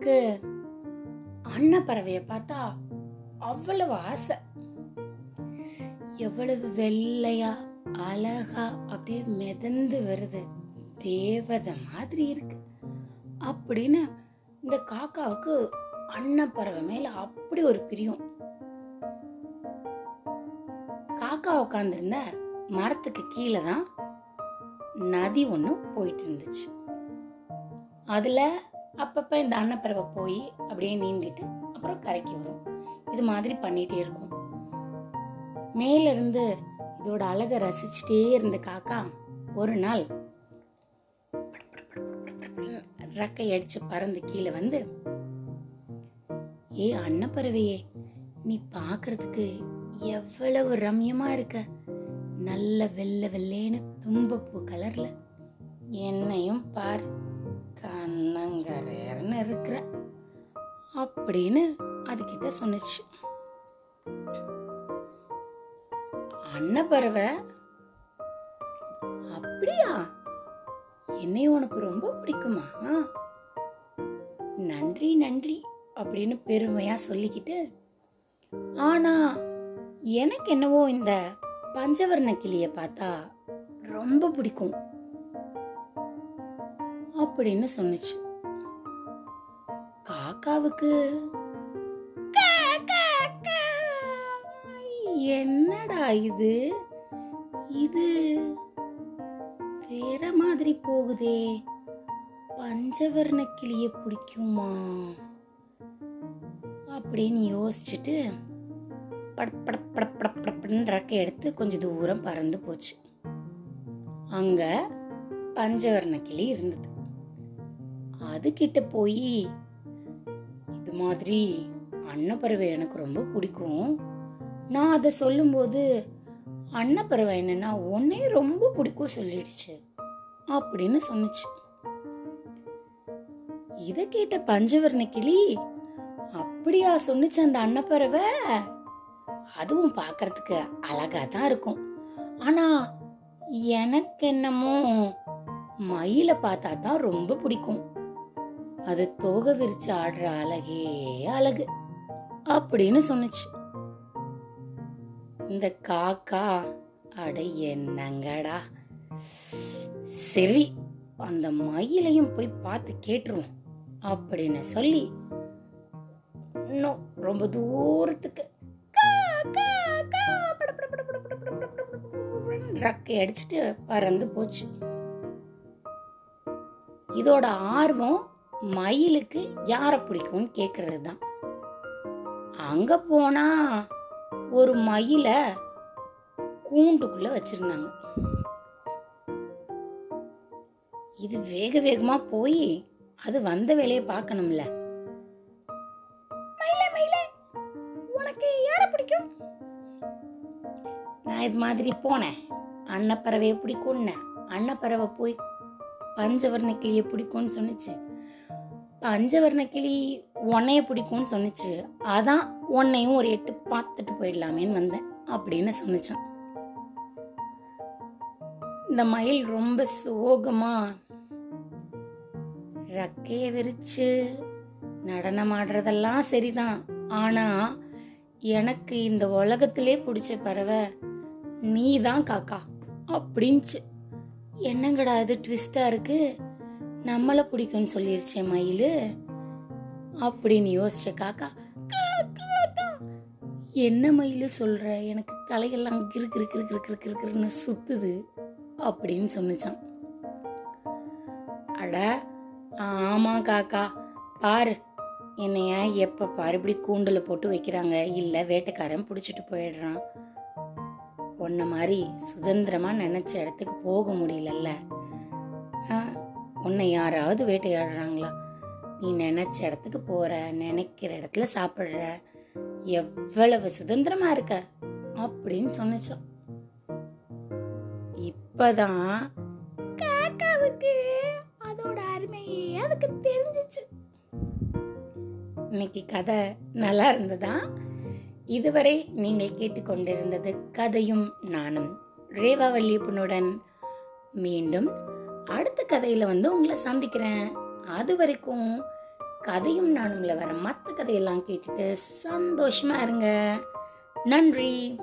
அம்மாவுக்கு அன்னப்பறவையை பார்த்தா அவ்வளவு ஆசை. எவ்வளவு வெள்ளையா அழகா அப்படியே மிதந்து வருது. தேவதை மாதிரி இருக்கு. அப்படின்னு இந்த காக்காவுக்கு அன்னப்பறவை மேல அப்படி ஒரு பிரியம். காக்கா உட்காந்துருந்த மரத்துக்கு கீழே தான் நதி ஒன்று போயிட்டு இருந்துச்சு. அதில் அப்பப்போ இந்த அன்னப்பறவை போய் அப்படியே நீந்திட்டு அப்புறம் கரைக்கு வரும். இது மாதிரி பண்ணிகிட்டே இருக்கும். மேல இருந்து இதோட அழகை ரசிச்சுட்டே இருந்த காக்கா ஒரு நாள் ரக்கை அடிச்சு பறந்து கீழே வந்து ஏ அன்னப்பறவையே நீ பார்க்கறதுக்கு எவ்வளவு ரம்யமா இருக்க. நல்ல வெள்ளை வெள்ளேன்னு தும்பப்பூ கலர்ல. என்னையும் பார். அண்ணங்கரேர்னு இருக்கிற. அப்படின்னு அதுகிட்ட சொன்னுச்சு. அன்னப்பறவை அப்படியா? என்னை உனக்கு ரொம்ப பிடிக்குமா? நன்றி நன்றி அப்படின்னு பெருமையா சொல்லிக்கிட்டு ஆனா எனக்கு என்னவோ இந்த பஞ்சவர்ண கிளிய பார்த்தா ரொம்ப பிடிக்கும். அப்படின்னு சொன்னுச்சு. காக்காவுக்கு என்னடா இது? இது வேற மாதிரி போகுதே. பஞ்சவர்ண கிளிய பிடிக்குமா? அப்படின்னு யோசிச்சுட்டு பட பட படப்படன்னு ரெக்கை எடுத்து கொஞ்சம் தூரம் பறந்து போச்சு. அங்க பஞ்சவர்ண கிளி இருந்தது. அதுகிட்ட போய் இது மாதிரி அன்னப்பறவை எனக்கு ரொம்ப பிடிக்கும். நான் அதை சொல்லும்போது அன்னப்பறவை என்னன்னா உன்னே ரொம்ப பிடிக்கும் சொல்லிடுச்சு. அப்படின்னு சொன்னுச்சு. இதை கேட்ட பஞ்சவர்ண கிளி அப்படியா சொன்னுச்சு அந்த அன்னப்பறவை? அதுவும் பார்க்கறதுக்கு அழகா தான் இருக்கும். ஆனா எனக்கு என்னமோ மயில பார்த்தா தான் ரொம்ப பிடிக்கும். அது தோகை விரிச்சு ஆடுற அழகே அழகு அப்படின்னு சொன்னுச்சு இந்த காக்கா அட என்னங்கடா சரி அந்த மயிலையும் போய் பார்த்து கேட்டுருவோம் அப்படின்னு சொல்லி இன்னும் ரொம்ப தூரத்துக்கு ரக்கை அடிச்சுட்டு பறந்து போச்சு இதோட ஆர்வம் மயிலுக்கு யாரை பிடிக்கும்னு கேக்குறது தான் அங்க போனா ஒரு மயில கூண்டுக்குள்ள வச்சிருந்தாங்க. இது வேக வேகமா போய் அது வந்த வேலையை பார்க்கணும்ல. மயிலே மயிலே உனக்கு யார பிடிக்கும்? நான் இது மாதிரி போனேன். அன்னப்பறவையை பிடிக்கும்னு. அன்னப்பறவை போய் பஞ்சவர்ண கிளியை பிடிக்கும்னு சொன்னுச்சு. பஞ்சவர்ண கிளி உன்னைய பிடிக்கும்னு சொன்னுச்சு. அதான் உன்னையும் ஒரு எட்டு பார்த்துட்டு போயிடலாமேன்னு வந்தேன் அப்படின்னு சொன்னிச்சான். இந்த மயில் ரொம்ப சோகமா ரக்கைய விரிச்சு நடனம் ஆடுறதெல்லாம் சரிதான். ஆனா எனக்கு இந்த உலகத்திலே பிடிச்ச பறவை நீ தான் காக்கா அப்படின்ச்சு. என்னங்கடா இது ட்விஸ்டா இருக்கு? நம்மளை பிடிக்கும்னு சொல்லிருச்சே மயில். அப்படின்னு யோசிச்ச காக்கா என்ன மயில் சொல்கிற எனக்கு தலையெல்லாம் கிரு கிரு கிரு கிரு கிரு கிரு கிருன்னு சுத்துது அப்படின்னு சொன்னிச்சான். அட ஆமா காக்கா. பாரு என்னைய எப்போ பாரு இப்படி கூண்டில் போட்டு வைக்கிறாங்க. இல்லை வேட்டைக்காரன் பிடிச்சிட்டு போயிடுறான். உன்ன மாதிரி சுதந்திரமாக நினச்ச இடத்துக்கு போக முடியலல்ல. ஆ, உன்னை யாராவது வேட்டையாடுறாங்களா? நீ நினைச்ச இடத்துக்கு போற நினைக்கிற இடத்துல சாப்பிடுற. எவ்வளவு சுதந்திரமா இருக்க? அப்படின்னு சொன்னுச்சான். இப்பதான் காக்காவுக்கு அதோட அருமையே அதுக்கு தெரிஞ்சிச்சு. இன்னைக்கு கதை நல்லா இருந்ததா? இதுவரை நீங்கள் கேட்டுக்கொண்டிருந்தது கதையும் நானும் ரேவா வல்லியப்பனுடன் மீண்டும் அடுத்த கதையில வந்து உங்களை சந்திக்கிறேன். அது வரைக்கும் கதையும் நானும்ல வர மற்ற கதையெல்லாம் கேட்டுட்டு சந்தோஷமா இருங்க. நன்றி.